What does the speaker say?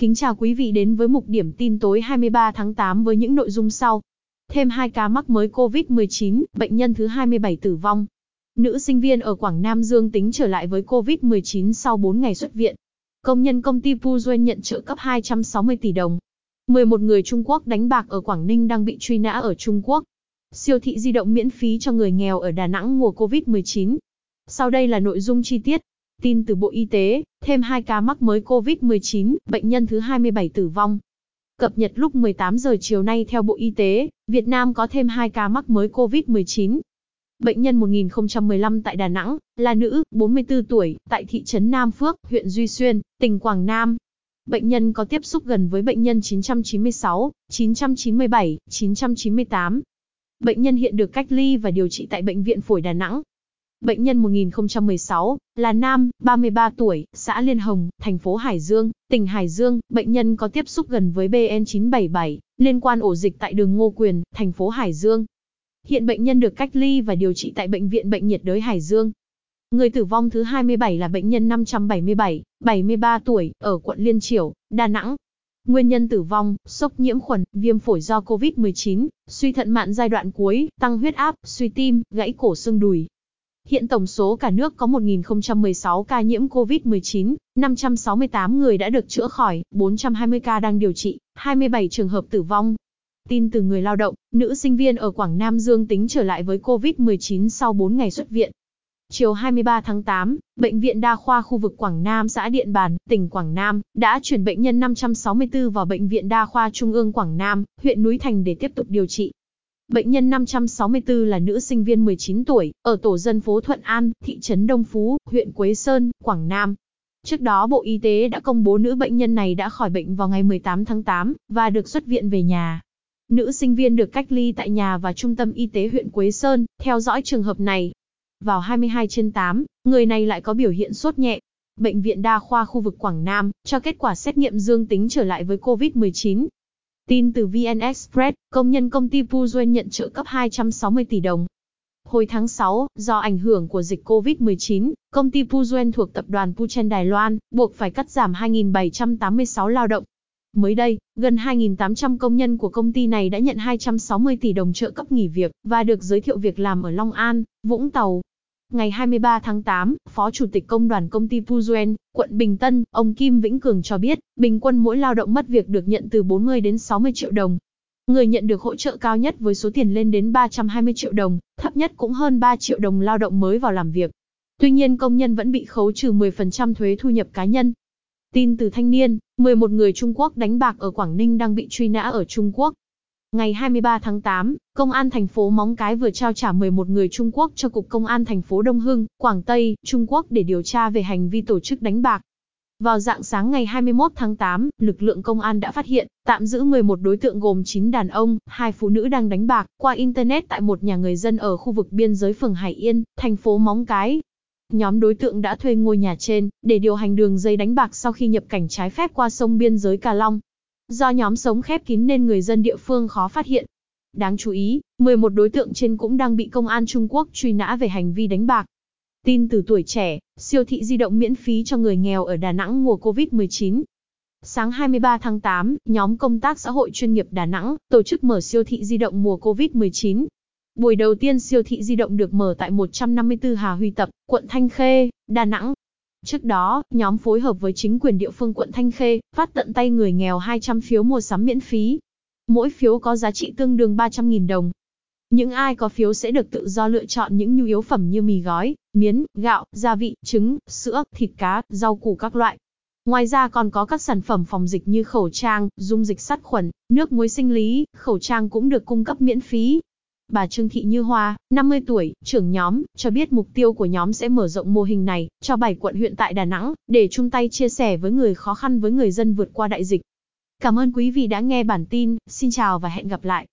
Kính chào quý vị đến với mục điểm tin tối 23 tháng 8 với những nội dung sau. Thêm 2 ca mắc mới COVID-19, bệnh nhân thứ 27 tử vong. Nữ sinh viên ở Quảng Nam dương tính trở lại với COVID-19 sau 4 ngày xuất viện. Công nhân công ty Pujen nhận trợ cấp 260 tỷ đồng. 11 người Trung Quốc đánh bạc ở Quảng Ninh đang bị truy nã ở Trung Quốc. Siêu thị di động miễn phí cho người nghèo ở Đà Nẵng mùa COVID-19. Sau đây là nội dung chi tiết. Tin từ Bộ Y tế, thêm 2 ca mắc mới COVID-19, bệnh nhân thứ 27 tử vong. Cập nhật lúc 18 giờ chiều nay theo Bộ Y tế, Việt Nam có thêm 2 ca mắc mới COVID-19. Bệnh nhân 1015 tại Đà Nẵng, là nữ, 44 tuổi, tại thị trấn Nam Phước, huyện Duy Xuyên, tỉnh Quảng Nam. Bệnh nhân có tiếp xúc gần với bệnh nhân 996, 997, 998. Bệnh nhân hiện được cách ly và điều trị tại Bệnh viện Phổi Đà Nẵng. Bệnh nhân 1016, là nam, 33 tuổi, xã Liên Hồng, thành phố Hải Dương, tỉnh Hải Dương, bệnh nhân có tiếp xúc gần với BN977, liên quan ổ dịch tại đường Ngô Quyền, thành phố Hải Dương. Hiện bệnh nhân được cách ly và điều trị tại Bệnh viện Bệnh nhiệt đới Hải Dương. Người tử vong thứ 27 là bệnh nhân 577, 73 tuổi, ở quận Liên Triểu, Đà Nẵng. Nguyên nhân tử vong, sốc nhiễm khuẩn, viêm phổi do COVID-19, suy thận mạn giai đoạn cuối, tăng huyết áp, suy tim, gãy cổ xương đùi, Hiện tổng số cả nước có 1.016 ca nhiễm COVID-19, 568 người đã được chữa khỏi, 420 ca đang điều trị, 27 trường hợp tử vong. Tin từ người lao động, nữ sinh viên ở Quảng Nam dương tính trở lại với COVID-19 sau 4 ngày xuất viện. Chiều 23 tháng 8, Bệnh viện Đa khoa khu vực Quảng Nam xã Điện Bàn, tỉnh Quảng Nam, đã chuyển bệnh nhân 564 vào Bệnh viện Đa khoa Trung ương Quảng Nam, huyện Núi Thành để tiếp tục điều trị. Bệnh nhân 564 là nữ sinh viên 19 tuổi, ở tổ dân phố Thuận An, thị trấn Đông Phú, huyện Quế Sơn, Quảng Nam. Trước đó Bộ Y tế đã công bố nữ bệnh nhân này đã khỏi bệnh vào ngày 18 tháng 8, và được xuất viện về nhà. Nữ sinh viên được cách ly tại nhà và trung tâm y tế huyện Quế Sơn, theo dõi trường hợp này. Vào 22 trên 8, người này lại có biểu hiện sốt nhẹ. Bệnh viện Đa khoa khu vực Quảng Nam, cho kết quả xét nghiệm dương tính trở lại với COVID-19, Tin từ VN Express, công nhân công ty Pujen nhận trợ cấp 260 tỷ đồng. Hồi tháng 6, do ảnh hưởng của dịch COVID-19, công ty Pujoen thuộc tập đoàn Puchen Đài Loan, buộc phải cắt giảm 2.786 lao động. Mới đây, gần 2.800 công nhân của công ty này đã nhận 260 tỷ đồng trợ cấp nghỉ việc, và được giới thiệu việc làm ở Long An, Vũng Tàu, Ngày 23 tháng 8, Phó Chủ tịch Công đoàn Công ty Pujen, quận Bình Tân, ông Kim Vĩnh Cường cho biết, bình quân mỗi lao động mất việc được nhận từ 40 đến 60 triệu đồng. Người nhận được hỗ trợ cao nhất với số tiền lên đến 320 triệu đồng, thấp nhất cũng hơn 3 triệu đồng lao động mới vào làm việc. Tuy nhiên công nhân vẫn bị khấu trừ 10% thuế thu nhập cá nhân. Tin từ thanh niên, 11 người Trung Quốc đánh bạc ở Quảng Ninh đang bị truy nã ở Trung Quốc. Ngày 23 tháng 8, Công an thành phố Móng Cái vừa trao trả 11 người Trung Quốc cho Cục Công an thành phố Đông Hưng, Quảng Tây, Trung Quốc để điều tra về hành vi tổ chức đánh bạc. Vào dạng sáng ngày 21 tháng 8, lực lượng công an đã phát hiện, tạm giữ 11 đối tượng gồm 9 đàn ông, 2 phụ nữ đang đánh bạc qua Internet tại một nhà người dân ở khu vực biên giới phường Hải Yên, thành phố Móng Cái. Nhóm đối tượng đã thuê ngôi nhà trên, để điều hành đường dây đánh bạc sau khi nhập cảnh trái phép qua sông biên giới Cà Long. Do nhóm sống khép kín nên người dân địa phương khó phát hiện. Đáng chú ý, 11 đối tượng trên cũng đang bị công an Trung Quốc truy nã về hành vi đánh bạc. Tin từ tuổi trẻ, siêu thị di động miễn phí cho người nghèo ở Đà Nẵng mùa Covid-19. Sáng 23 tháng 8, nhóm công tác xã hội chuyên nghiệp Đà Nẵng tổ chức mở siêu thị di động mùa Covid-19. Buổi đầu tiên siêu thị di động được mở tại 154 Hà Huy Tập, quận Thanh Khê, Đà Nẵng. Trước đó, nhóm phối hợp với chính quyền địa phương quận Thanh Khê, phát tận tay người nghèo 200 phiếu mua sắm miễn phí. Mỗi phiếu có giá trị tương đương 300.000 đồng. Những ai có phiếu sẽ được tự do lựa chọn những nhu yếu phẩm như mì gói, miến, gạo, gia vị, trứng, sữa, thịt cá, rau củ các loại. Ngoài ra còn có các sản phẩm phòng dịch như khẩu trang, dung dịch sát khuẩn, nước muối sinh lý, khẩu trang cũng được cung cấp miễn phí. Bà Trương Thị Như Hoa, 50 tuổi, trưởng nhóm, cho biết mục tiêu của nhóm sẽ mở rộng mô hình này cho 7 quận huyện tại Đà Nẵng, để chung tay chia sẻ với người khó khăn với người dân vượt qua đại dịch. Cảm ơn quý vị đã nghe bản tin, xin chào và hẹn gặp lại.